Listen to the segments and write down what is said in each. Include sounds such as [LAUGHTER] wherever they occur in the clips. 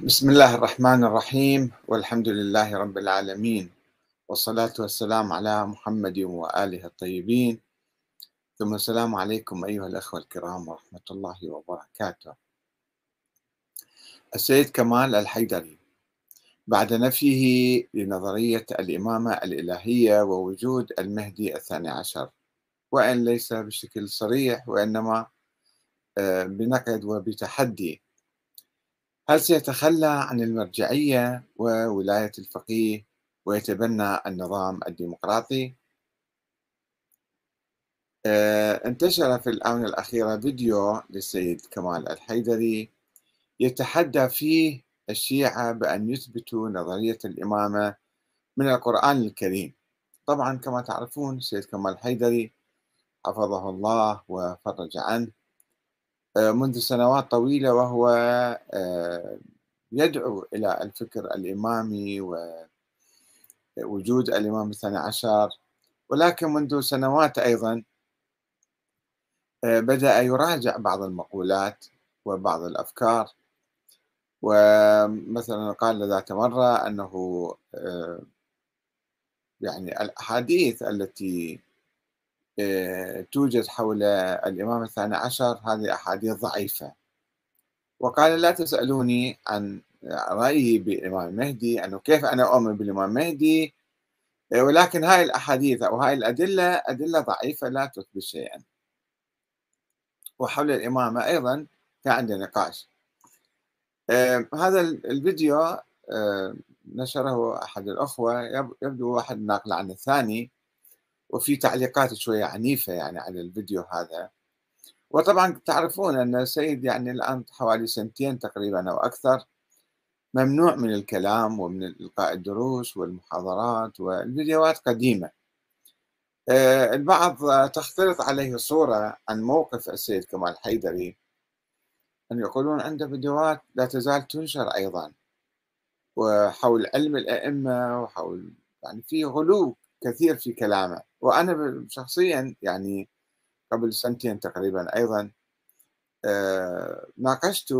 بسم الله الرحمن الرحيم والحمد لله رب العالمين والصلاة والسلام على محمد وآله الطيبين ثم السلام عليكم أيها الأخوة الكرام ورحمة الله وبركاته السيد كمال الحيدري بعد نفيه لنظرية الإمامة الإلهية ووجود المهدي الثاني عشر. وإن ليس بشكل صريح وإنما آه، بنقد وبتحدي. هل سيتخلى عن المرجعية وولاية الفقيه ويتبنى النظام الديمقراطي؟ آه، انتشر في الآونة الأخيرة فيديو للسيد كمال الحيدري يتحدى فيه الشيعة بأن يثبتوا نظرية الإمامة من القرآن الكريم طبعا كما تعرفون السيد كمال الحيدري حفظه الله وفرج عنه منذ سنوات طويلة وهو آه، يدعو إلى الفكر الإمامي ووجود الإمام الثاني عشر. ولكن منذ سنوات أيضا آه، بدأ يراجع بعض المقولات وبعض الأفكار. ومثلا قال ذات مرة أنه يعني الأحاديث التي آه، توجد حول الإمام الثاني عشر هذه أحاديث ضعيفة. وقال لا تسألوني عن رأيي بالإمام المهدي أنه كيف أنا أؤمن بالإمام المهدي آه، ولكن هاي الأحاديث أو هاي الأدلة أدلة ضعيفة لا تثبت شيئا. وحول الإمامة أيضا كان نقاش. آه، هذا الفيديو نشره أحد الأخوة يبدو واحد ناقل عن الثاني. وفي تعليقات شوية عنيفة يعني على الفيديو هذا. وطبعا تعرفون أن السيد يعني الآن حوالي سنتين تقريبا أو أكثر ممنوع من الكلام ومن إلقاء الدروس والمحاضرات والفيديوهات قديمة. آه، البعض تختلط عليه صورة عن موقف السيد كمال حيدري. أن يقولون عنده فيديوهات لا تزال تنشر أيضا. وحول علم الأئمة وحول يعني في غلو كثير في كلامه. وأنا شخصيا يعني قبل سنتين تقريبا أيضا آه، ناقشت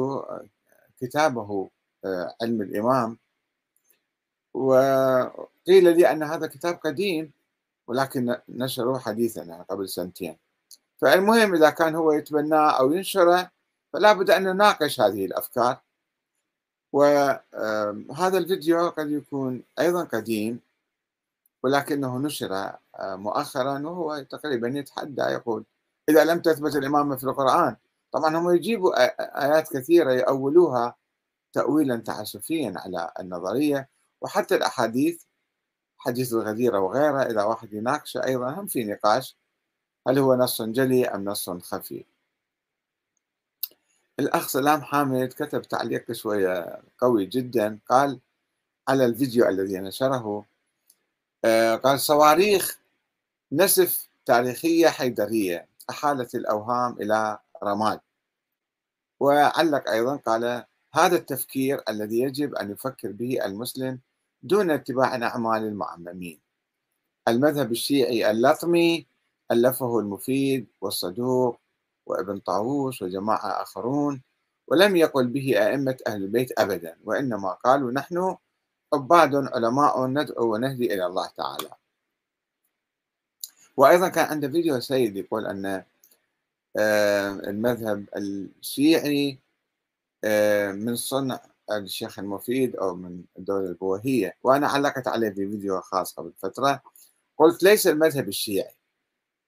كتابه آه، علم الإمام. وقيل لي أن هذا كتاب قديم ولكن نشره حديثا يعني قبل سنتين. فالمهم إذا كان هو يتبناه أو ينشره فلا بد أن نناقش هذه الأفكار. وهذا الفيديو قد يكون أيضا قديم. ولكنه نشر آه، مؤخرا وهو تقريبا يتحدى يقول إذا لم تثبت الإمامة في القرآن. طبعا هم يجيبوا آيات كثيرة يأولوها تأويلا تعسفيا على النظرية وحتى الأحاديث حديث الغديرة وغيرها إذا واحد يناقشه أيضا هم في نقاش هل هو نص جلي أم نص خفي. الأخ سلام حامد كتب تعليق شوية قوي جدا قال على الفيديو الذي نشره قال صواريخ نسف تاريخية حيدرية أحالت الأوهام إلى رماد. وعلق أيضا قال هذا التفكير الذي يجب أن يفكر به المسلم دون اتباع أعمال المعممين. المذهب الشيعي اللطمي ألفه المفيد والصدوق وابن طاووس وجماعة آخرون ولم يقل به أئمة أهل البيت أبدا وإنما قالوا نحن عباد علماء ندعو ونهدي إلى الله تعالى. وأيضا كان عنده فيديو سيد يقول أن آه، المذهب الشيعي آه، من صنع الشيخ المفيد أو من الدولة البوهية. وأنا علقت عليه في فيديو خاص قبل فترة. قلت ليس المذهب الشيعي.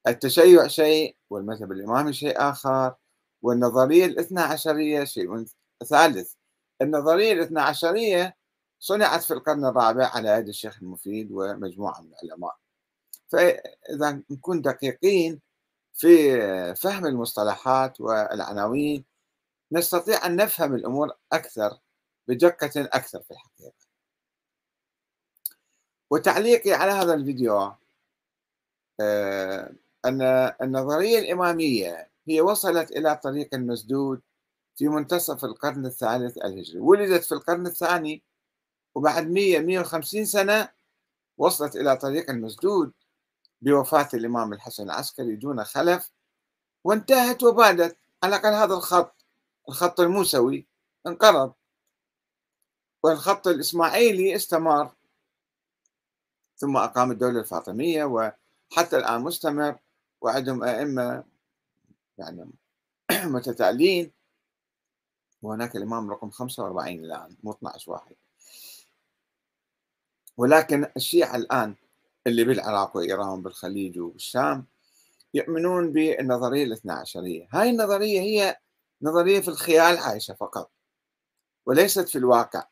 التشيع شيء والمذهب الإمامي شيء آخر. والنظرية الاثنى عشرية شيء. ثالث النظرية الاثنى عشرية صنعت في القرن الرابع على يد الشيخ المفيد ومجموعة من العلماء. فإذا نكون دقيقين في فهم المصطلحات والعناوين نستطيع أن نفهم الأمور أكثر بدقة أكثر في الحقيقة. وتعليقي على هذا الفيديو آه، أن النظرية الإمامية هي وصلت إلى طريق مسدود في منتصف القرن الثالث الهجري. ولدت في القرن الثاني وبعد 100 150 سنة وصلت إلى طريق المسدود بوفاة الإمام الحسن العسكري دون خلف وانتهت وبادت. على الأقل هذا الخط الخط الموسوي انقرض. والخط الإسماعيلي استمر. ثم أقام الدولة الفاطمية وحتى الآن مستمر وعندهم أئمة يعني [CLEARS THROAT] متتالين. وهناك الإمام رقم 45 الآن مو 12 واحد. ولكن الشيعة الآن اللي بالعراق وإيران بالخليج وبالشام يؤمنون بالنظرية الاثنى عشرية هاي النظرية هي نظرية في الخيال عايشة فقط وليست في الواقع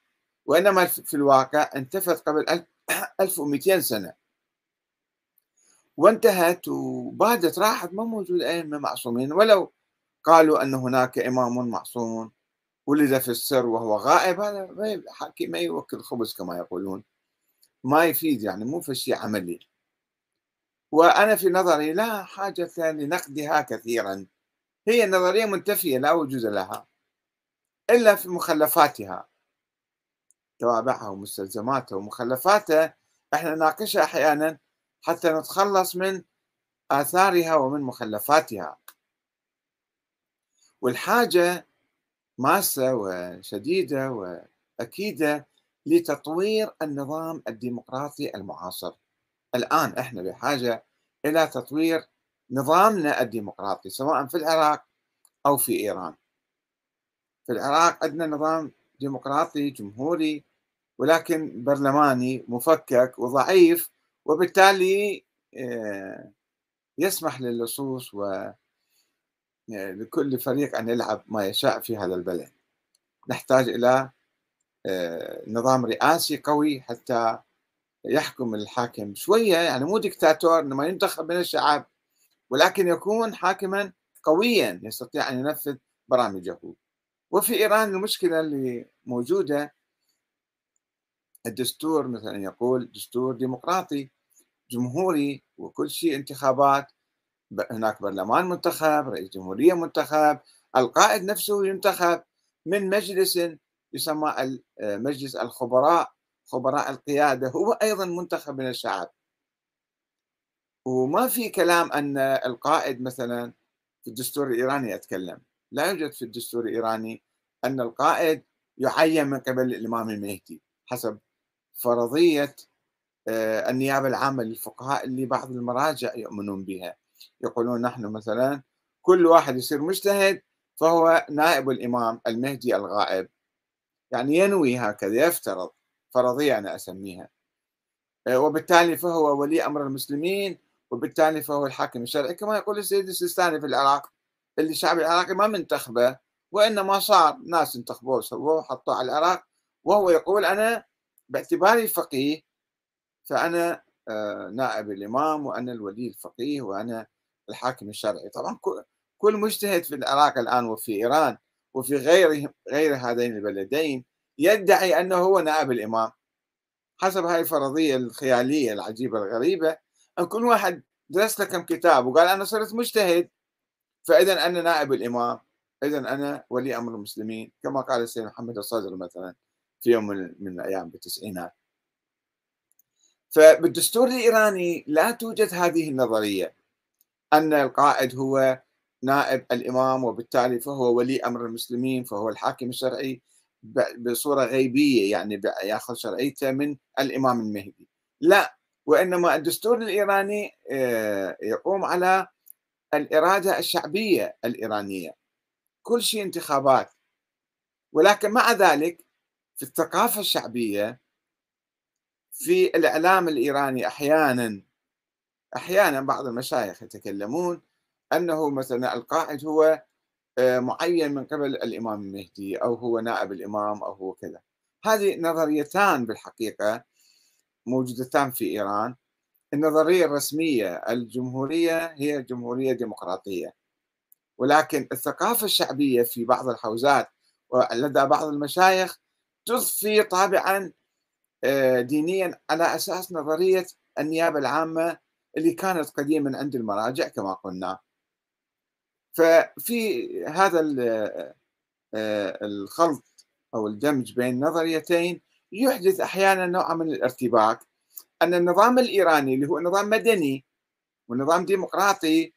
وإنما في الواقع انتفت قبل 1200 [CLEARS THROAT] سنة. وانتهت وبادت راحت ما موجود أئمة معصومين ولو قالوا أن هناك إمام معصوم ولد في السر وهو غائب هذا ما يوكل خبز كما يقولون. ما يفيد يعني مو في شيء عملي. وأنا في نظري لا حاجة لنقدها كثيرا. هي نظرية منتفية لا وجود لها. إلا في مخلفاتها توابعها ومستلزماتها ومخلفاتها إحنا نناقشها أحيانا حتى نتخلص من آثارها ومن مخلفاتها. والحاجة ماسة وشديدة وأكيدة لتطوير النظام الديمقراطي المعاصر. الآن إحنا بحاجة إلى تطوير نظامنا الديمقراطي سواء في العراق أو في إيران. في العراق عندنا نظام ديمقراطي جمهوري ولكن برلماني مفكك وضعيف وبالتالي آه، يسمح للصوص و لكل فريق أن يلعب ما يشاء في هذا البلد. نحتاج إلى آه، نظام رئاسي قوي حتى يحكم الحاكم. شوية يعني مو دكتاتور إنما ينتخب من الشعب ولكن يكون حاكما قويا يستطيع أن ينفذ برامجه. وفي إيران المشكلة اللي موجودة الدستور مثلا يقول دستور ديمقراطي جمهوري وكل شيء انتخابات هناك برلمان منتخب رئيس جمهورية منتخب القائد نفسه ينتخب من مجلس يسمى مجلس الخبراء خبراء القيادة هو أيضا منتخب من الشعب. وما في كلام أن القائد مثلا في الدستور الإيراني أتكلم لا يوجد في الدستور الإيراني أن القائد يعين من قبل الإمام المهدي حسب فرضية آه، النيابة العامة للفقهاء اللي بعض المراجع يؤمنون بها. يقولون نحن مثلا كل واحد يصير مجتهد فهو نائب الإمام المهدي الغائب. يعني ينوي هكذا يفترض فرضية أنا أسميها. آه، وبالتالي فهو ولي أمر المسلمين وبالتالي فهو الحاكم الشرعي. كما يقول السيد السيستاني في العراق اللي الشعب العراقي ما منتخبه وإنما صار ناس انتخبوه وسووه وحطوه على العراق وهو يقول أنا باعتباري فقيه فأنا آه، نائب الإمام وأنا الولي الفقيه وأنا الحاكم الشرعي. طبعا كل مجتهد في العراق الآن وفي إيران وفي غير غير هذين البلدين يدعي أنه هو نائب الإمام. حسب هاي الفرضية الخيالية العجيبة الغريبة أن كل واحد درس له كم كتاب وقال أنا صرت مجتهد فإذا أنا نائب الإمام إذا أنا ولي أمر المسلمين كما قال السيد محمد الصدر مثلا في يوم من الأيام بالتسعينات. فبالدستور الإيراني لا توجد هذه النظرية أن القائد هو نائب الإمام وبالتالي فهو ولي أمر المسلمين فهو الحاكم الشرعي بصورة غيبية يعني يأخذ شرعيته من الإمام المهدي. لا وإنما الدستور الإيراني آه، يقوم على الإرادة الشعبية الإيرانية. كل شيء انتخابات. ولكن مع ذلك في الثقافة الشعبية في الإعلام الإيراني أحيانا أحيانا بعض المشايخ يتكلمون أنه مثلا القائد هو آه، معين من قبل الإمام المهدي أو هو نائب الإمام أو هو كذا. هذه نظريتان بالحقيقة موجودتان في إيران. النظرية الرسمية الجمهورية هي جمهورية ديمقراطية. ولكن الثقافة الشعبية في بعض الحوزات ولدى بعض المشايخ تضفي طابعا آه، دينيا على أساس نظرية النيابة العامة اللي كانت قديما عند المراجع كما قلنا. ففي هذا آه، الخلط أو الدمج بين نظريتين يحدث أحيانا نوع من الارتباك. أن النظام الإيراني اللي هو نظام مدني ونظام ديمقراطي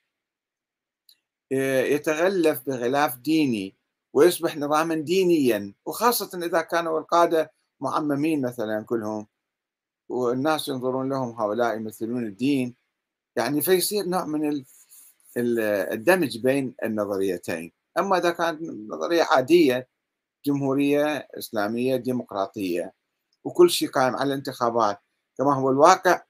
آه، يتغلف بغلاف ديني ويصبح نظاما دينيا وخاصة إذا كانوا القادة معممين مثلا كلهم والناس ينظرون لهم هؤلاء يمثلون الدين. يعني فيصير نوع من الدمج بين النظريتين. أما إذا كانت نظرية عادية جمهورية إسلامية ديمقراطية وكل شيء قائم على الانتخابات كما هو الواقع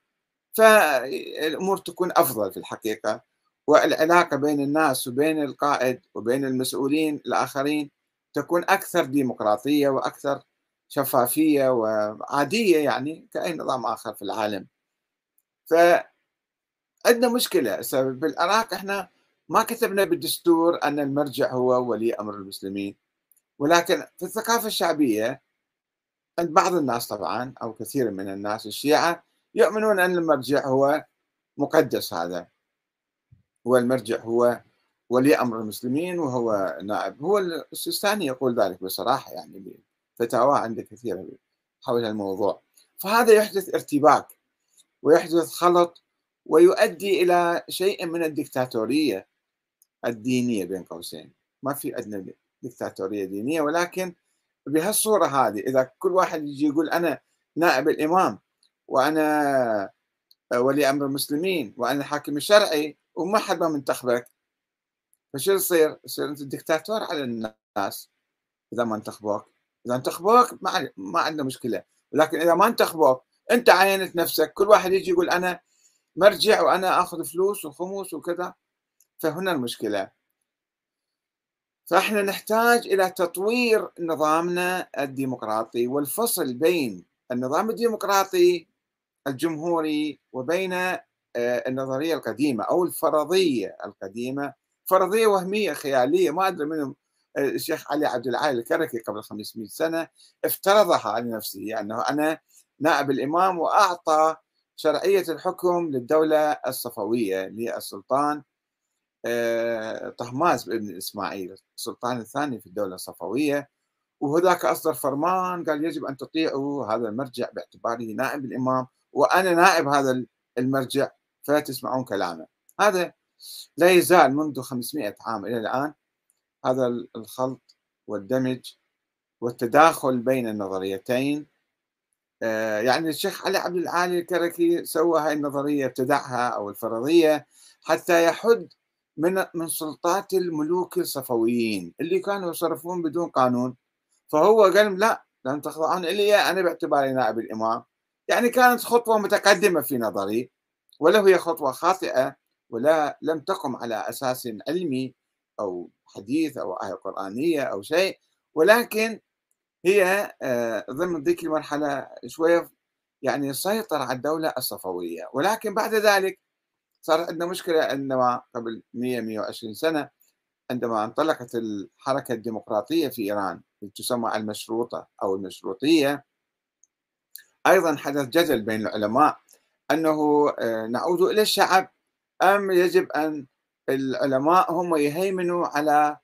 فالأمور تكون أفضل في الحقيقة. والعلاقة بين الناس وبين القائد وبين المسؤولين الآخرين تكون أكثر ديمقراطية وأكثر شفافية وعادية يعني كأي نظام آخر في العالم. فعندنا مشكلة بالعراق إحنا ما كتبنا بالدستور أن المرجع هو ولي أمر المسلمين ولكن في الثقافة الشعبية عند بعض الناس طبعا أو كثير من الناس الشيعة يؤمنون أن المرجع هو مقدس هذا هو المرجع هو ولي أمر المسلمين وهو نائب هو السيستاني يقول ذلك بصراحة يعني فتاوى عنده كثيرة حول الموضوع فهذا يحدث ارتباك ويحدث خلط ويؤدي إلى شيء من الدكتاتورية الدينية بين قوسين ما في عندنا دكتاتورية دينية ولكن بهالصورة هذه إذا كل واحد يجي يقول أنا نائب الإمام وأنا ولي أمر المسلمين وأنا الحاكم الشرعي وما حد ما منتخبك فشو يصير؟ يصير أنت دكتاتور على الناس إذا ما انتخبوك إذا انتخبوك ما ما عندنا مشكلة ولكن إذا ما انتخبوك أنت عينت نفسك كل واحد يجي يقول أنا مرجع وأنا آخذ فلوس وخموس وكذا. فهنا المشكلة. فإحنا نحتاج إلى تطوير نظامنا الديمقراطي والفصل بين النظام الديمقراطي الجمهوري وبين آه، النظرية القديمة أو الفرضية القديمة. فرضية وهمية خيالية ما أدري من آه، الشيخ علي عبد العال الكركي قبل 500 سنة افترضها لنفسه يعني أنه أنا نائب الإمام وأعطى شرعية الحكم للدولة الصفوية للسلطان آه، طهماس بن إسماعيل السلطان الثاني في الدولة الصفوية. وهذاك أصدر فرمان قال يجب أن تطيعوا هذا المرجع باعتباره نائب الإمام وأنا نائب هذا المرجع فلا تسمعون كلامه. هذا لا يزال منذ 500 عام إلى الآن هذا الخلط والدمج والتداخل بين النظريتين يعني الشيخ علي عبد العالي الكركي سوى هاي النظرية ابتدعها أو الفرضية حتى يحد من من سلطات الملوك الصفويين اللي كانوا يصرفون بدون قانون. فهو قال لا لن تخضعون إلي أنا باعتباري نائب الإمام. يعني كانت خطوة متقدمة في نظري ولو هي خطوة خاطئة ولا لم تقم على أساس علمي أو حديث أو آية قرآنية أو شيء ولكن هي آه، ضمن ذيك المرحلة شوية يعني سيطر على الدولة الصفوية. ولكن بعد ذلك صار عندنا مشكلة عندما قبل 100 120 سنة عندما انطلقت الحركة الديمقراطية في إيران تسمى المشروطة أو المشروطية أيضا حدث جدل بين العلماء أنه آه، نعود إلى الشعب. أم يجب أن العلماء هم يهيمنوا على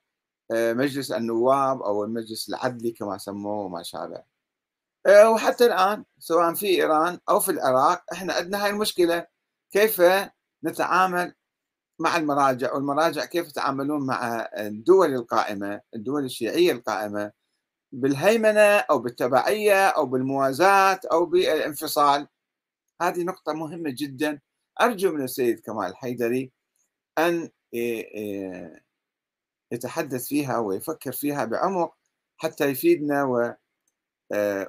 مجلس النواب أو المجلس العدلي كما سموه وما شابه. آه، وحتى الآن سواء في إيران أو في العراق إحنا عندنا هاي المشكلة. كيف نتعامل مع المراجع والمراجع كيف يتعاملون مع الدول القائمة الدول الشيعية القائمة بالهيمنة أو بالتبعية أو بالموازاة أو بالانفصال؟ هذه نقطة مهمة جدا. أرجو من السيد كمال الحيدري أن يتحدث فيها ويفكر فيها بعمق حتى يفيدنا و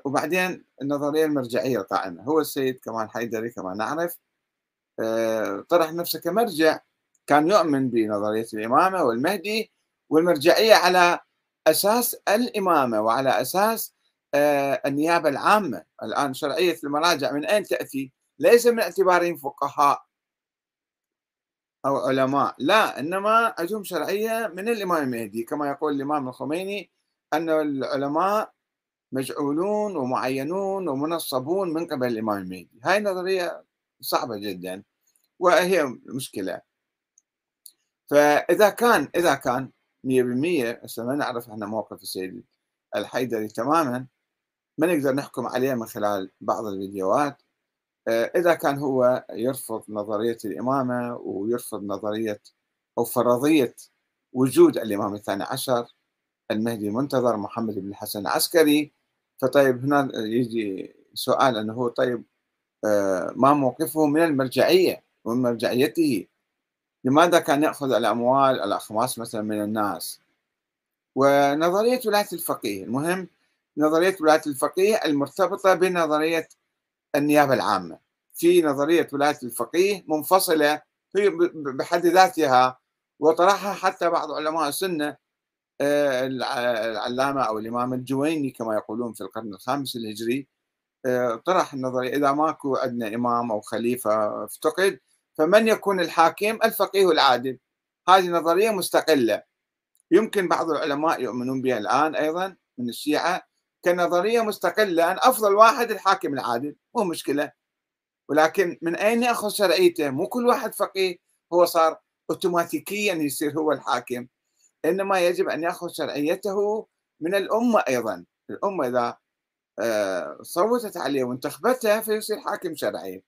وبعدين النظرية المرجعية القائمة هو السيد كمال حيدري كما نعرف آه، طرح نفسه كمرجع كان يؤمن بنظرية الإمامة والمهدي والمرجعية على أساس الإمامة وعلى أساس آه، النيابة العامة. الآن شرعية المراجع من أين تأتي؟ ليس من اعتبارهم فقهاء. أو علماء. لا إنما عندهم شرعية من الإمام المهدي كما يقول الإمام الخميني أن العلماء مجعولون ومعينون ومنصبون من قبل الإمام المهدي هاي نظرية صعبة جدا وهي مشكلة. فإذا كان إذا كان 100% هسه ما نعرف إحنا موقف السيد الحيدري تماما ما نقدر نحكم عليه من خلال بعض الفيديوهات. إذا كان هو يرفض نظرية الإمامة ويرفض نظرية أو فرضية وجود الإمام الثاني عشر المهدي المنتظر محمد بن الحسن العسكري فطيب هنا يجي سؤال أنه هو طيب آه، ما موقفه من المرجعية ومن مرجعيته؟ لماذا كان يأخذ الأموال الأخماس مثلا من الناس؟ ونظرية ولاية الفقيه المهم نظرية ولاية الفقيه المرتبطة بنظرية النيابة العامة. في نظرية ولاية الفقيه منفصلة هي بحد ذاتها وطرحها حتى بعض علماء السنة آه، العلامة أو الإمام الجويني كما يقولون في القرن الخامس الهجري آه، طرح النظرية إذا ماكو عندنا إمام أو خليفة افتقد فمن يكون الحاكم؟ الفقيه العادل. هذه نظرية مستقلة. يمكن بعض العلماء يؤمنون بها الآن أيضا من الشيعة كنظرية مستقلة أن أفضل واحد الحاكم العادل مو مشكلة. ولكن من أين يأخذ شرعيته؟ مو كل واحد فقيه هو صار أوتوماتيكيا يصير هو الحاكم. إنما يجب أن يأخذ شرعيته من الأمة أيضا. الأمة إذا آه، صوتت عليه وانتخبته فيصير حاكم شرعي.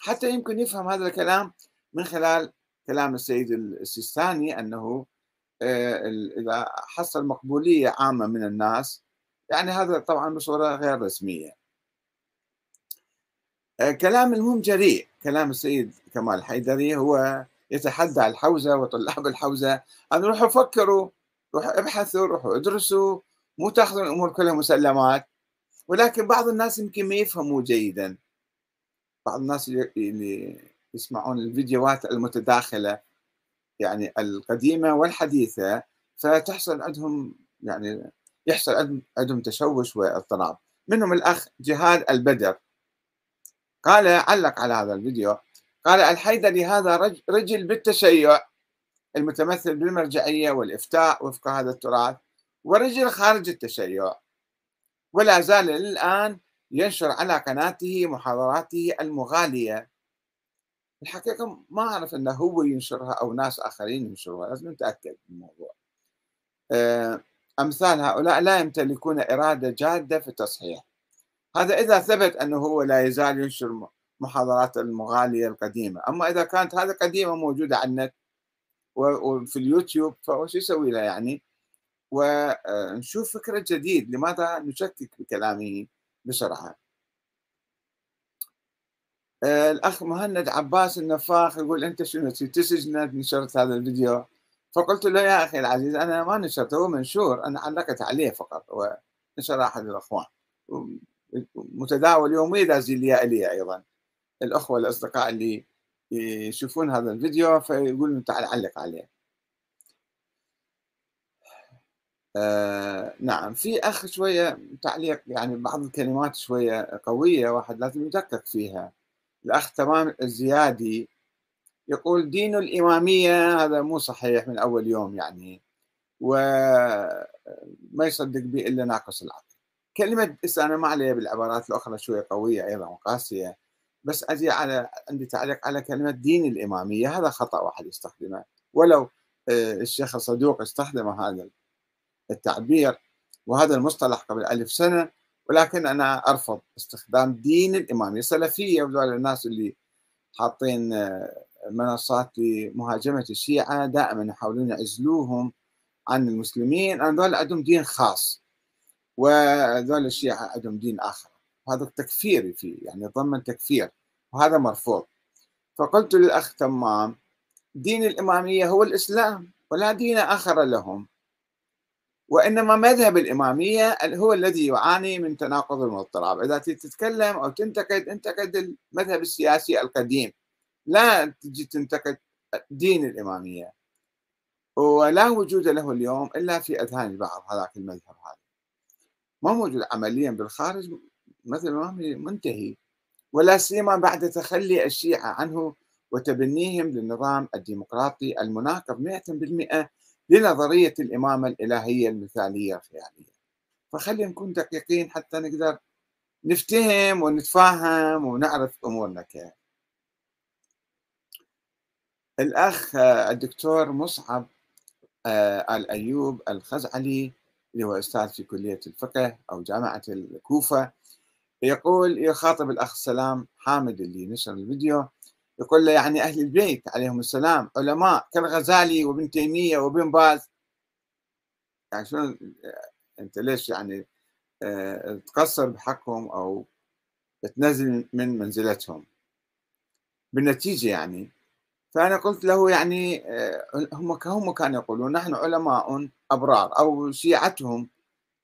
حتى يمكن يفهم هذا الكلام من خلال كلام السيد السيستاني أنه آه، إذا حصل مقبولية عامة من الناس يعني هذا طبعا بصورة غير رسمية آه، كلام المهم جريء. كلام السيد كمال الحيدري هو يتحدى الحوزة وطلاب الحوزة أن روحوا فكروا روحوا ابحثوا روحوا ادرسوا. مو تاخذوا الأمور كلها مسلمات. ولكن بعض الناس يمكن ما يفهموا جيدا. بعض الناس اللي يسمعون الفيديوهات المتداخلة يعني القديمة والحديثة فتحصل عندهم يعني يحصل عندهم تشوش واضطراب. منهم الأخ جهاد البدر. قال علق على هذا الفيديو. قال الحيدري هذا رجل بالتشيع المتمثل بالمرجعية والإفتاء وفق هذا التراث ورجل خارج التشيع. ولا زال الآن ينشر على قناته محاضراته المغالية. الحقيقة ما أعرف أنه هو ينشرها أو ناس آخرين ينشروها لازم نتأكد من الموضوع. آه، أمثال هؤلاء لا يمتلكون إرادة جادة في التصحيح. هذا إذا ثبت أنه هو لا يزال ينشر محاضرات المغالية القديمة. أما إذا كانت هذه قديمة موجودة على النت وفي اليوتيوب فوش يسوي لها يعني؟ ونشوف فكرة جديد لماذا نشكك بكلامه بسرعة؟ آه، الأخ مهند عباس النفاخ يقول أنت شنو تسجنت نشرت هذا الفيديو؟ فقلت له يا أخي العزيز أنا ما نشرته هو منشور أنا علقت عليه فقط ونشر أحد الأخوان. متداول يوميا لازم لي أيضا. الأخوة الأصدقاء اللي يشوفون هذا الفيديو فيقولون تعال علق عليه. آه نعم في أخ شوية تعليق يعني بعض الكلمات شوية قوية واحد لازم يدقق فيها. الأخ تمام الزيادي يقول دين الإمامية هذا مو صحيح من أول يوم يعني. وما يصدق به إلا ناقص العقل. كلمة بس أنا ما علي بالعبارات الأخرى شوية قوية أيضا وقاسية. بس أجي على عندي تعليق على كلمة دين الإمامية هذا خطأ واحد يستخدمه. ولو آه، الشيخ الصدوق استخدم هذا التعبير وهذا المصطلح قبل ألف سنة ولكن أنا أرفض استخدام دين الإمامية. السلفية وذول الناس اللي حاطين آه، منصات لمهاجمة الشيعة دائما يحاولون يعزلوهم عن المسلمين. هذول عندهم دين خاص وذول الشيعة عندهم دين آخر. هذا تكفيري فيه يعني ضمن تكفير وهذا مرفوض. فقلت للأخ تمام دين الإمامية هو الإسلام ولا دين آخر لهم. وإنما مذهب الإمامية هو الذي يعاني من تناقض واضطراب إذا تتكلم أو تنتقد انتقد المذهب السياسي القديم. لا تجي تنتقد دين الإمامية. ولا وجود له اليوم إلا في أذهان البعض هذاك المذهب هذا. ما موجود عمليا بالخارج مثل الإمامي منتهي. ولا سيما بعد تخلي الشيعة عنه وتبنيهم للنظام الديمقراطي المناقض 100% لنظرية الإمامة الإلهية المثالية الخيالية فخلينا نكون دقيقين حتى نقدر نفتهم ونتفاهم ونعرف أمورنا كيف. الأخ الدكتور مصعب آه، الأيوب الخزعلي اللي هو أستاذ في كلية الفقه أو جامعة الكوفة يقول يخاطب الأخ السلام حامد اللي نشر الفيديو يقول له يعني أهل البيت عليهم السلام علماء كالغزالي وابن تيمية وابن باز. يعني شنو أنت ليش يعني آه، تقصر بحقهم أو تنزل من منزلتهم؟ بالنتيجة يعني فأنا قلت له يعني آه، هم هم كانوا يقولون نحن علماء أبرار أو شيعتهم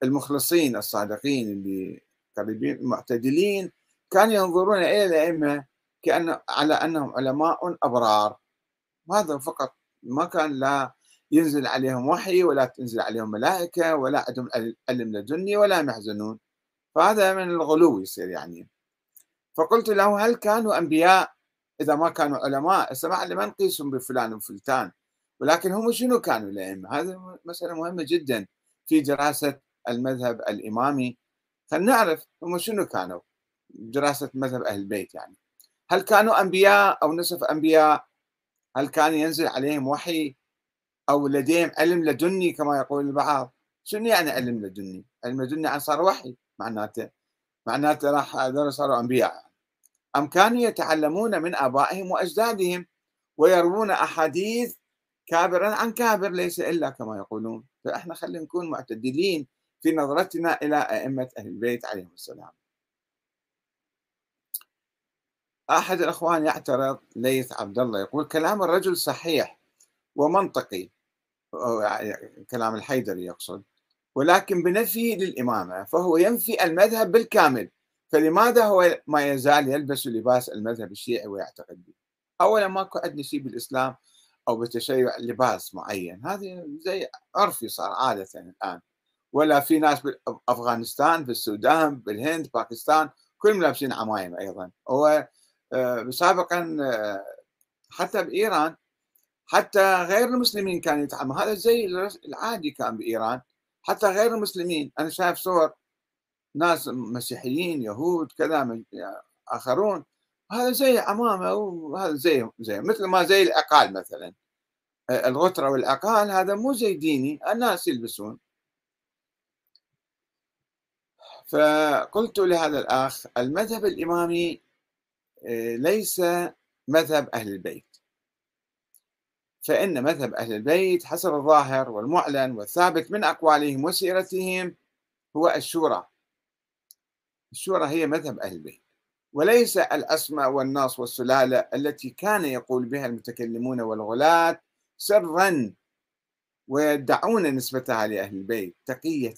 المخلصين الصادقين اللي قريبين معتدلين كانوا ينظرون إلى الأئمة كأن على أنهم علماء أبرار. هذا فقط ما كان لا ينزل عليهم وحي ولا تنزل عليهم ملائكة ولا عندهم علم لدني ولا يحزنون فهذا من الغلو يصير يعني. فقلت له هل كانوا أنبياء؟ إذا ما كانوا علماء السماع ما نقيسهم بفلان وفلتان ولكن هم شنو كانوا الأئمة؟ هذه مسألة مهمة جدا في دراسة المذهب الإمامي. خلينا نعرف هم شنو كانوا دراسة مذهب أهل البيت يعني. هل كانوا أنبياء أو نصف أنبياء؟ هل كان ينزل عليهم وحي أو لديهم علم لدني كما يقول البعض؟ شنو يعني علم لدني؟ علم لدني عن صار وحي معناته معناته راح هذول صاروا أنبياء. أم كانوا يتعلمون من آبائهم وأجدادهم ويروون أحاديث كابرا عن كابر ليس إلا كما يقولون؟ فإحنا خلينا نكون معتدلين في نظرتنا إلى أئمة أهل البيت عليهم السلام. أحد الأخوان يعترض ليث عبد الله يقول كلام الرجل صحيح ومنطقي. يعني كلام الحيدري يقصد. ولكن بنفي للإمامة فهو ينفي المذهب بالكامل. فلماذا هو ما يزال يلبس لباس المذهب الشيعي ويعتقد به؟ أولا ماكو عندنا شيء بالإسلام أو بالتشيع لباس معين. هذه زي عرفي صار عادة الآن. ولا في ناس بأفغانستان بالسودان بالهند باكستان كلهم لابسين عمايم أيضا. هو آه، سابقا آه، حتى بإيران حتى غير المسلمين كانوا يتعاملوا هذا زي العادي كان بإيران. حتى غير المسلمين. أنا شايف صور ناس مسيحيين يهود كذا آخرون. هذا زي عمامة وهذا زي زي مثل ما زي العقال مثلا. الغترة والعقال هذا مو زي ديني الناس يلبسون. فقلت لهذا الأخ المذهب الإمامي آه، ليس مذهب أهل البيت. فإن مذهب أهل البيت حسب الظاهر والمعلن والثابت من أقوالهم وسيرتهم هو الشورى. الشورى هي مذهب أهل البيت. وليس الأسماء والناس والسلالة التي كان يقول بها المتكلمون والغلاة سرا ويدعون نسبتها لأهل البيت تقية.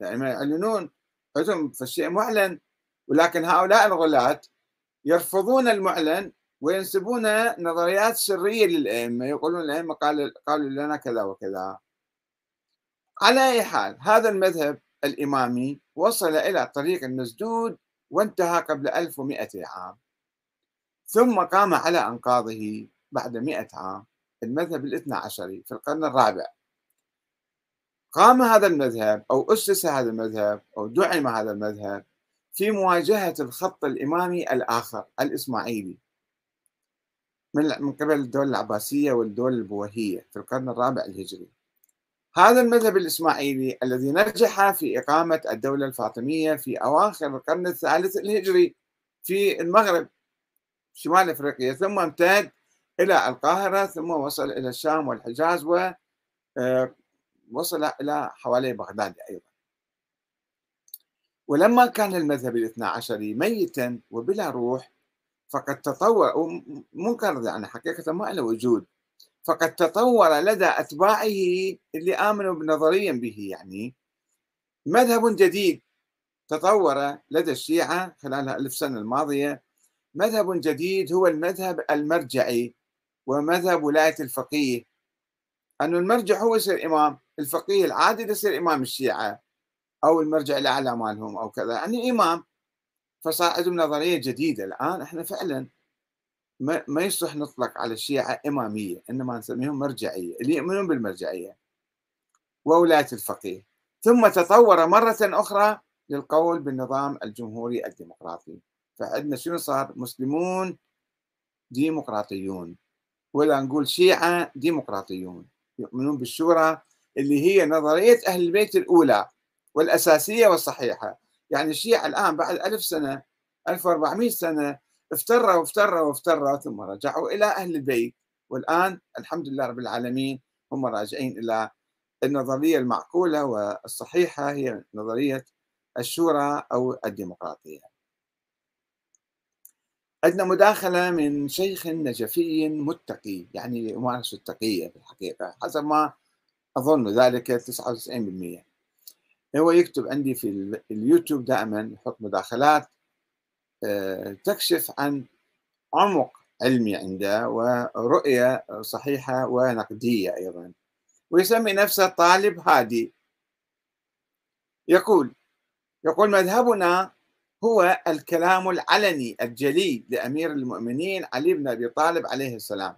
يعني يعلنون عندهم فالشيء معلن ولكن هؤلاء الغلاة يرفضون المعلن وينسبون نظريات سرية للأئمة يقولون الأئمة قالوا لنا كذا وكذا. على أي حال هذا المذهب الإمامي وصل إلى طريق المسدود وانتهى قبل 1100 عام. ثم قام على أنقاضه بعد 100 عام المذهب الاثنى عشري في القرن الرابع. قام هذا المذهب أو أسس هذا المذهب أو دعم هذا المذهب في مواجهة الخط الإمامي الآخر الإسماعيلي. من قبل الدولة العباسية والدولة البويهية في القرن الرابع الهجري. هذا المذهب الإسماعيلي الذي نجح في إقامة الدولة الفاطمية في أواخر القرن الثالث الهجري في المغرب شمال أفريقيا ثم امتد إلى القاهرة ثم وصل إلى الشام والحجاز ووصل آه، إلى حوالي بغداد أيضا. ولما كان المذهب الاثنى عشري ميتا وبلا روح فقد تطور منكر يعني حقيقة ما له وجود. فقد تطور لدى أتباعه اللي آمنوا نظريا به يعني مذهب جديد تطور لدى الشيعة خلال الألف سنة الماضية. مذهب جديد هو المذهب المرجعي ومذهب ولاية الفقيه. أن المرجع هو يصير إمام الفقيه العادي يصير إمام الشيعة أو المرجع الأعلى مالهم أو كذا يعني إمام. فصار عندهم نظرية جديدة الآن إحنا فعلا ما, ما يصلح نطلق على الشيعة إمامية إنما نسميهم مرجعية اللي يؤمنون بالمرجعية وولاية الفقيه. ثم تطور مرة أخرى للقول بالنظام الجمهوري الديمقراطي. فعندنا شنو صار؟ مسلمون ديمقراطيون ولا نقول شيعة ديمقراطيون يؤمنون بالشورى اللي هي نظرية أهل البيت الأولى والأساسية والصحيحة. يعني الشيعة الآن بعد ألف سنة 1400 سنة افتروا وافتروا وافتروا ثم رجعوا إلى أهل البيت. والآن الحمد لله رب العالمين هم راجعين إلى النظرية المعقولة والصحيحة هي نظرية الشورى أو الديمقراطية. عندنا مداخلة من شيخ نجفي متقي يعني يمارس التقية في الحقيقة حسب ما أظن ذلك 99% هو يكتب عندي في اليوتيوب دائما يحط مداخلات تكشف عن عمق علمي عنده ورؤية صحيحة ونقدية أيضا. ويسمي نفسه طالب هادي. يقول يقول مذهبنا هو الكلام العلني الجلي لأمير المؤمنين علي بن أبي طالب عليه السلام.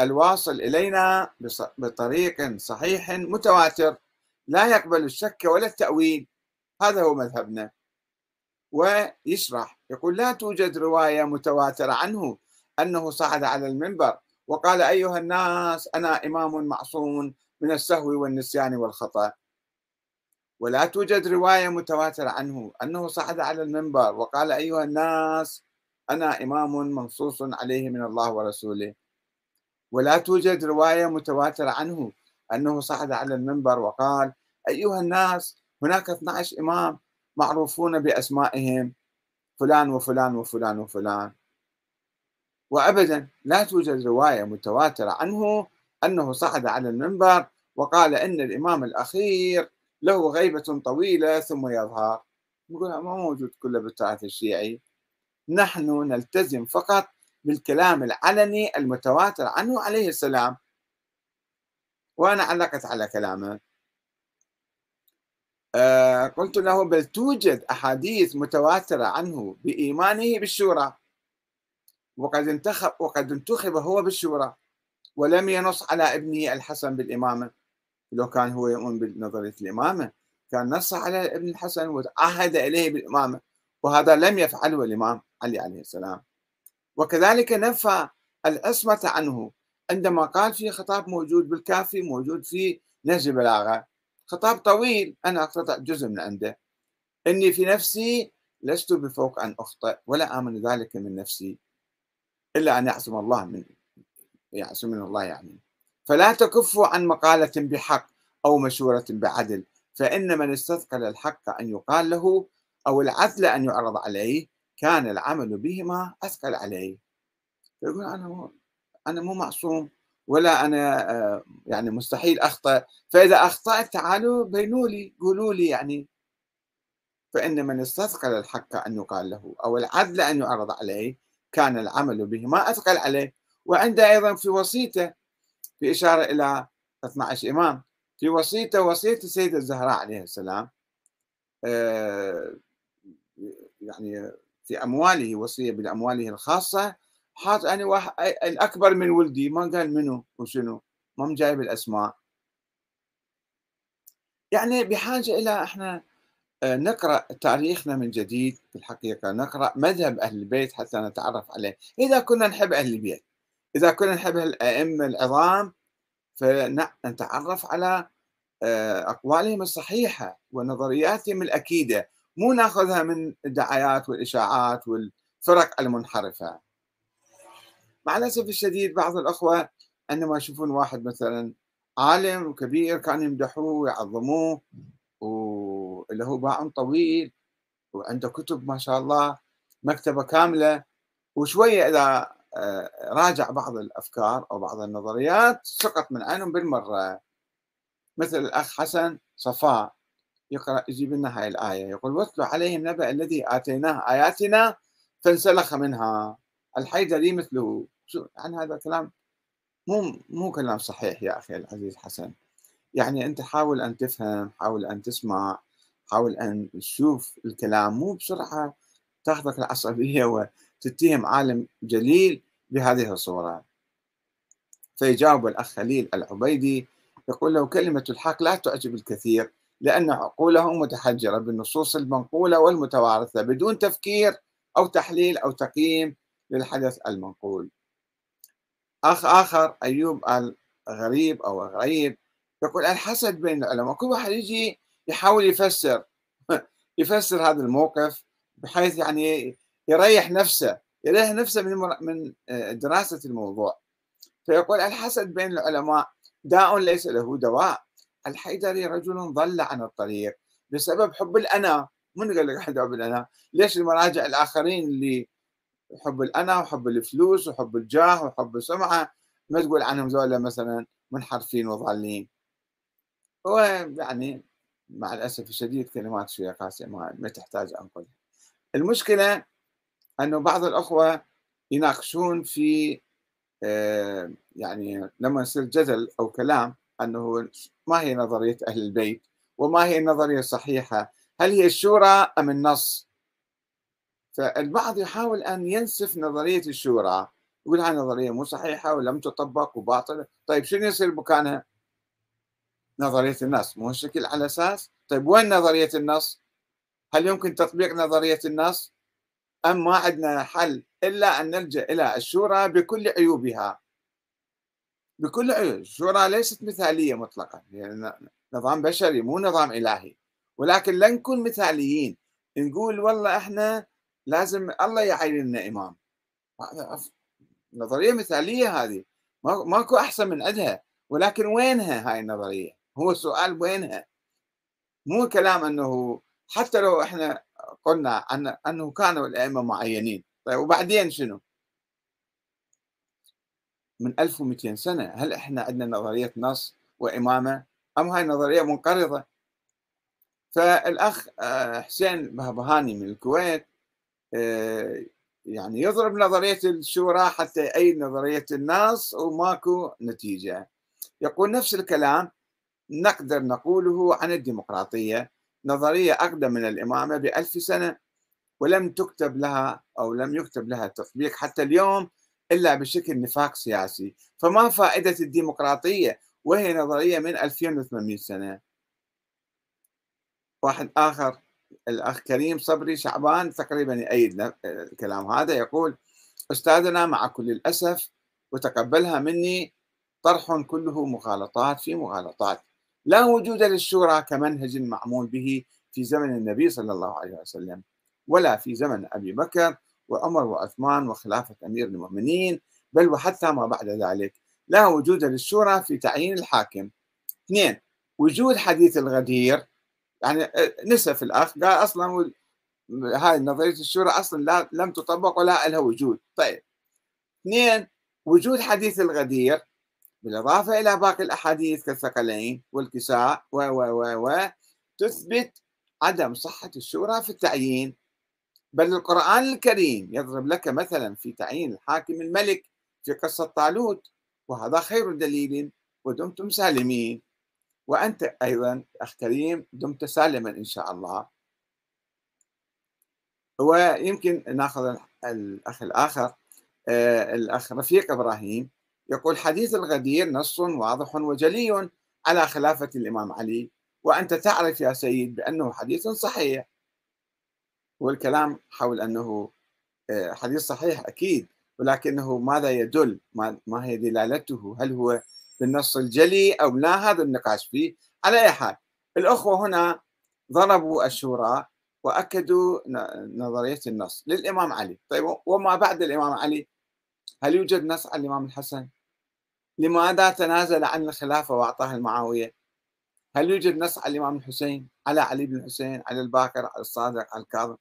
الواصل إلينا بطريق صحيح متواتر لا يقبل الشك ولا التأويل. هذا هو مذهبنا. ويشرح. يقول لا توجد رواية متواترة عنه أنه صعد على المنبر. وقال أيها الناس أنا إمام معصوم من السهو والنسيان والخطأ. ولا توجد رواية متواترة عنه أنه صعد على المنبر. وقال أيها الناس أنا إمام منصوص عليه من الله ورسوله. ولا توجد رواية متواترة عنه أنه صعد على المنبر. وقال أيها الناس هناك 12 إمام معروفون بأسمائهم فلان وفلان وفلان وفلان. وأبدا لا توجد رواية متواترة عنه أنه صعد على المنبر وقال إن الإمام الأخير له غيبة طويلة ثم يظهر. نقول ما موجود كله بالتراث الشيعي. نحن نلتزم فقط بالكلام العلني المتواتر عنه عليه السلام. وأنا علقت على كلامه. قلت له بل توجد أحاديث متواترة عنه بإيمانه بالشورى. وقد انتخب وقد انتخب هو بالشورى ولم ينص على ابنه الحسن بالإمامة. لو كان هو يؤمن بنظرية الإمامة كان نص على ابن الحسن وعهد إليه بالإمامة وهذا لم يفعله الإمام علي عليه السلام. وكذلك نفى العصمة عنه. عندما قال في خطاب موجود بالكافي موجود في نهج البلاغة خطاب طويل. أنا أقتطع جزء من عنده. إني في نفسي لست بفوق أن أخطئ ولا آمن ذلك من نفسي إلا أن يعصم الله من يعصم من الله يعني. فلا تكفوا عن مقالة بحق أو مشورة بعدل. فإن من استثقل الحق أن يقال له أو العدل أن يعرض عليه كان العمل بهما أثقل عليه. يقول أنا مو أنا مو معصوم. ولا أنا آه، يعني مستحيل أخطأ. فإذا أخطأت تعالوا بينوا لي قولوا لي يعني. فإن من استثقل الحق أن يقال له أو العدل أن يعرض عليه كان العمل بهما أثقل عليه. وعنده أيضا في وصيته في إشارة إلى 12 إمام في وصيته وصية السيدة الزهراء عليه السلام آه، يعني في أمواله وصية بأمواله الخاصة حاط أنا واحد الأكبر من ولدي ما قال منو وشنو ما جايب الأسماء. يعني بحاجة إلى إحنا آه، نقرأ تاريخنا من جديد في الحقيقة نقرأ مذهب أهل البيت حتى نتعرف عليه. إذا كنا نحب أهل البيت إذا كنا نحب الأئمة العظام فنتعرف على آه، أقوالهم الصحيحة ونظرياتهم الأكيدة مو ناخذها من الدعايات والإشاعات والفرق المنحرفة. مع الأسف الشديد بعض الأخوة عندما يشوفون واحد مثلا عالم وكبير كانوا يمدحوه ويعظموه واللي هو باع طويل وعنده كتب ما شاء الله مكتبة كاملة وشوية إذا آه، راجع بعض الأفكار أو بعض النظريات سقط من عينهم بالمرة. مثل الأخ حسن صفاء يقرأ يجيب لنا هاي الآية يقول واتلو عليهم نبأ الذي آتيناه آياتنا فانسلخ منها الحيدري مثله. شو يعني هذا كلام مو مو كلام صحيح يا أخي العزيز حسن. يعني أنت حاول أن تفهم حاول أن تسمع حاول أن تشوف الكلام مو بسرعة تاخذك العصبية [LAUGHS] وتتهم عالم جليل بهذه الصورة. فيجاوب الأخ خليل العبيدي يقول له كلمة الحق لا تعجب الكثير لأن عقولهم متحجرة بالنصوص المنقولة والمتوارثة بدون تفكير أو تحليل أو تقييم للحدث المنقول. أخ آخر أيوب الغريب أو غريب يقول الحسد بين العلماء. كل واحد يجي يحاول يفسر [LAUGHS] يفسر هذا الموقف بحيث يعني يريح نفسه يريح نفسه من من آه، دراسة الموضوع. فيقول الحسد بين العلماء داء ليس له دواء. الحيدري رجل ضل عن الطريق بسبب حب الأنا. من قال لك حب الأنا؟ ليش المراجع الآخرين اللي حب الأنا وحب الفلوس وحب الجاه وحب السمعة. ما تقول عنهم ذولا مثلا منحرفين وضالين. هو يعني مع الأسف الشديد كلمات شوية قاسية ما, ما تحتاج أنقلها. المشكلة أنه بعض الأخوة يناقشون في آه، يعني لما يصير جدل أو كلام أنه ما هي نظرية أهل البيت وما هي النظرية الصحيحة. هل هي الشورى أم النص؟ فالبعض يحاول أن ينسف نظرية الشورى يقول هاي نظرية مو صحيحة ولم تطبق وباطلة. طيب شنو يصير مكانها نظرية النص؟ مو الشكل على أساس؟ طيب وين نظرية النص؟ هل يمكن تطبيق نظرية النص؟ أم ما عندنا حل إلا أن نلجأ إلى الشورى بكل عيوبها. بكل عيوب. الشورى ليست مثالية مطلقا يعني نظام بشري مو نظام إلهي. ولكن لا نكون مثاليين. نقول والله إحنا لازم الله يعين لنا امام نظرية مثالية هذه. ماكو أحسن من عندها. ولكن وينها هاي النظرية؟ هو السؤال وينها؟ مو كلام أنه حتى لو إحنا قلنا عن أنه كانوا الأئمة معينين. طيب وبعدين شنو؟ من 1200 سنة هل إحنا عندنا نظرية نص وإمامة؟ أم هاي نظريه منقرضة؟ فالأخ آه، حسين بهبهاني من الكويت يعني يضرب نظرية الشورى حتى اي نظرية النص وماكو نتيجة. يقول نفس الكلام نقدر نقوله عن الديمقراطية. نظرية أقدم من الإمامة بألف سنة ولم تكتب لها أو لم يكتب لها تطبيق حتى اليوم إلا بشكل نفاق سياسي. فما فائدة الديمقراطية وهي نظرية من 2800 سنة؟ واحد آخر. الأخ كريم صبري شعبان تقريبا يأيد الكلام هذا يقول أستاذنا مع كل الأسف وتقبلها مني طرح كله مغالطات في مغالطات. لا وجود للشورى كمنهج معمول به في زمن النبي صلى الله عليه وسلم ولا في زمن أبي بكر وعمر وعثمان وخلافة أمير المؤمنين بل وحتى ما بعد ذلك. لا وجود للشورى في تعيين الحاكم. اثنين وجود حديث الغدير يعني آه، نسف الاخ قال أصلا هاي نظرية الشورى أصلا لا لم تطبق ولا لها وجود. طيب. اثنين وجود حديث الغدير بالإضافة إلى باقي الأحاديث كالثقلين والكساء و و و و تثبت عدم صحة الشورى في التعيين. بل القرآن الكريم يضرب لك مثلا في تعيين الحاكم الملك في قصة طالوت وهذا خير دليل ودمتم سالمين. وأنت أيضا أخ كريم دمت سالما إن شاء الله. ويمكن نأخذ الأخ الآخر آه، الأخ رفيق إبراهيم يقول حديث الغدير نص واضح وجلي على خلافة الإمام علي. وأنت تعرف يا سيد بأنه حديث صحيح. والكلام حول أنه آه، حديث صحيح أكيد ولكنه ماذا يدل؟ ما هي دلالته؟ هل هو بالنص الجلي أو لا هذا النقاش فيه. على أي حال الأخوة هنا ضربوا الشورى وأكدوا نظرية النص للإمام علي. طيب وما بعد الإمام علي؟ هل يوجد نص على الإمام الحسن؟ لماذا تنازل عن الخلافة وأعطاها المعاوية؟ هل يوجد نص على الإمام الحسين؟ على علي بن الحسين على الباكر على الصادق على الكاظم؟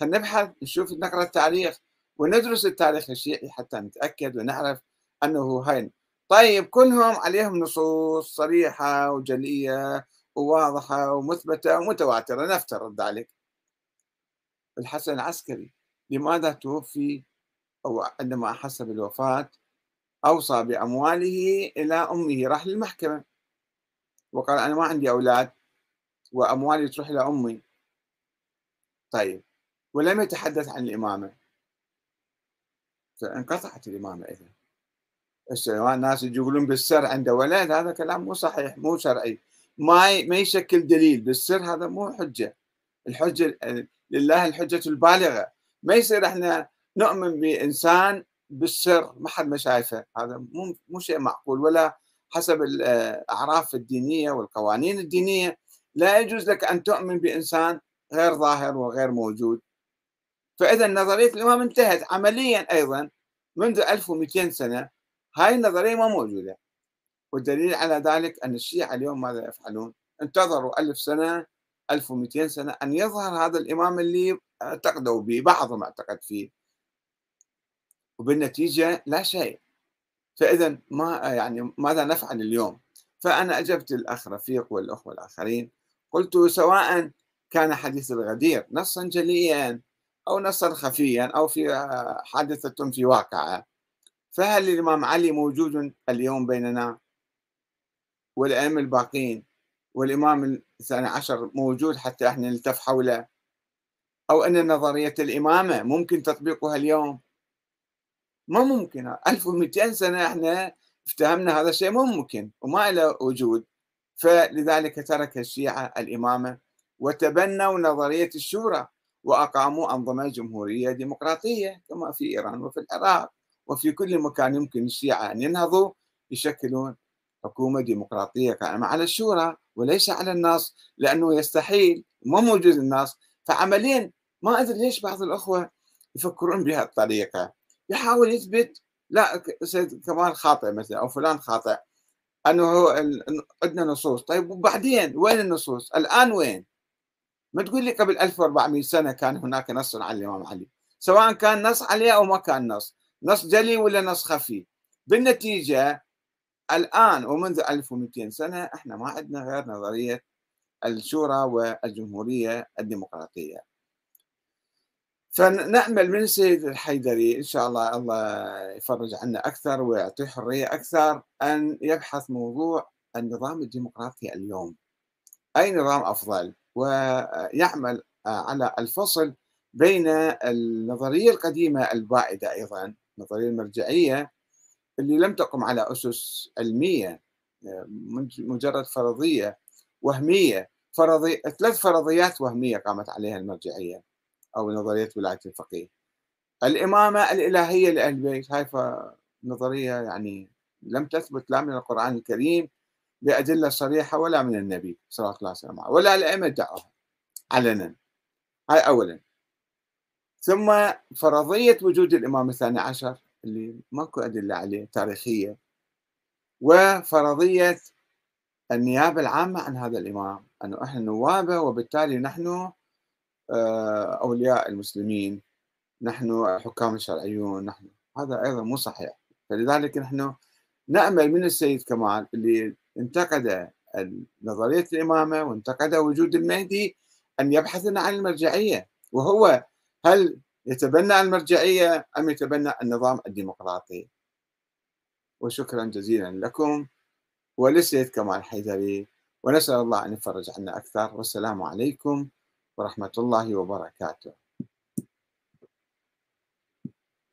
خلينا نبحث نشوف نقرأ التاريخ وندرس التاريخ الشيعي حتى نتأكد ونعرف أنه هاي طيب كلهم عليهم نصوص صريحة وجلية وواضحة ومثبتة ومتواترة نفترض ذلك. الحسن العسكري لماذا توفي أو عندما أحس بالوفاة أوصى بأمواله إلى أمه راح للمحكمة؟ وقال أنا ما عندي أولاد وأموالي تروح إلى أمي. طيب ولم يتحدث عن الإمامة؟ فانقطعت الإمامة إذا الناس يقولون بالسر عنده. ولد هذا كلام مو صحيح مو شرعي. ما ما يشكل دليل. بالسر هذا مو حجة. الحجة لله الحجة البالغة. ما يصير إحنا نؤمن بإنسان بالسر. ما حد ما شايفه. هذا مو مو شيء معقول. ولا حسب الأعراف الدينية والقوانين الدينية. لا يجوز لك أن تؤمن بإنسان غير ظاهر وغير موجود. فإذا نظرية الإمام انتهت. عمليا أيضا منذ 1200 سنة هاي النظرية ما موجودة. والدليل على ذلك أن الشيعة اليوم ماذا يفعلون؟ انتظروا ألف سنة 1200 سنة أن يظهر هذا الإمام اللي اعتقدوا به بعضهم اعتقد فيه. وبالنتيجة لا شيء. فإذا ما يعني ماذا نفعل اليوم؟ فأنا أجبت الأخ رفيق والأخوة الآخرين قلت سواء كان حديث الغدير نصا جليا أو نصا خفيا أو في حادثة في واقعة فهل الإمام علي موجود اليوم بيننا؟ والأئمة الباقين والإمام الثاني عشر موجود حتى إحنا نلتف حوله؟ أو أن نظرية الإمامة ممكن تطبيقها اليوم؟ ما ممكن 1200 سنة إحنا افتهمنا هذا الشيء مو ممكن وما له وجود. فلذلك ترك الشيعة الإمامة وتبنوا نظرية الشورى وأقاموا أنظمة جمهورية ديمقراطية كما في إيران وفي العراق. وفي كل مكان يمكن الشيعة أن ينهضوا يشكلون حكومة ديمقراطية قائمة على الشورى وليس على النص لأنه يستحيل ما موجود النص فعمليا ما أدري ليش بعض الأخوة يفكرون بهذه الطريقة. يحاول يثبت لا سيد كمال خاطئ مثلا أو فلان خاطئ أنه عندنا نصوص. طيب وبعدين وين النصوص؟ الآن وين؟ ما تقول لي قبل 1400 سنة كان هناك نص على الإمام علي. سواء كان نص عليه أو ما كان نص. نص جلي ولا نص خفي بالنتيجة الآن ومنذ 1200 سنة إحنا ما عندنا غير نظرية الشورى والجمهورية الديمقراطية. فنأمل من السيد الحيدري إن شاء الله الله يفرج عنا أكثر ويعطيه حرية أكثر أن يبحث موضوع النظام الديمقراطي اليوم. أي نظام أفضل؟ ويعمل على الفصل بين النظرية القديمة البائدة أيضا النظرية المرجعية اللي لم تقم على أسس علمية مجرد فرضية وهمية فرضي ثلاث فرضيات وهمية قامت عليها المرجعية أو نظرية ولاية الفقيه. الإمامة الإلهية لأهل البيت هاي نظرية يعني لم تثبت لا من القرآن الكريم بأدلة صريحة ولا من النبي صلى الله عليه وسلم ولا الأئمة دعوها علنا. هاي أولا. ثم فرضية وجود الإمام الثاني عشر اللي ماكو أدلة عليه تاريخية وفرضية النيابة العامة عن هذا الإمام أنه إحنا نوابة وبالتالي نحن آه، أولياء المسلمين نحن الحكام الشرعيون نحن. هذا أيضا مو صحيح. فلذلك نحن نأمل من السيد كمال اللي انتقد نظرية الإمامة وانتقد وجود المهدي أن يبحث عن المرجعية وهو هل يتبنى المرجعية أم يتبنى النظام الديمقراطي؟ وشكرا جزيلا لكم. وللسيد كمال حيدري ونسأل الله أن يفرج عنا أكثر. والسلام عليكم ورحمة الله وبركاته.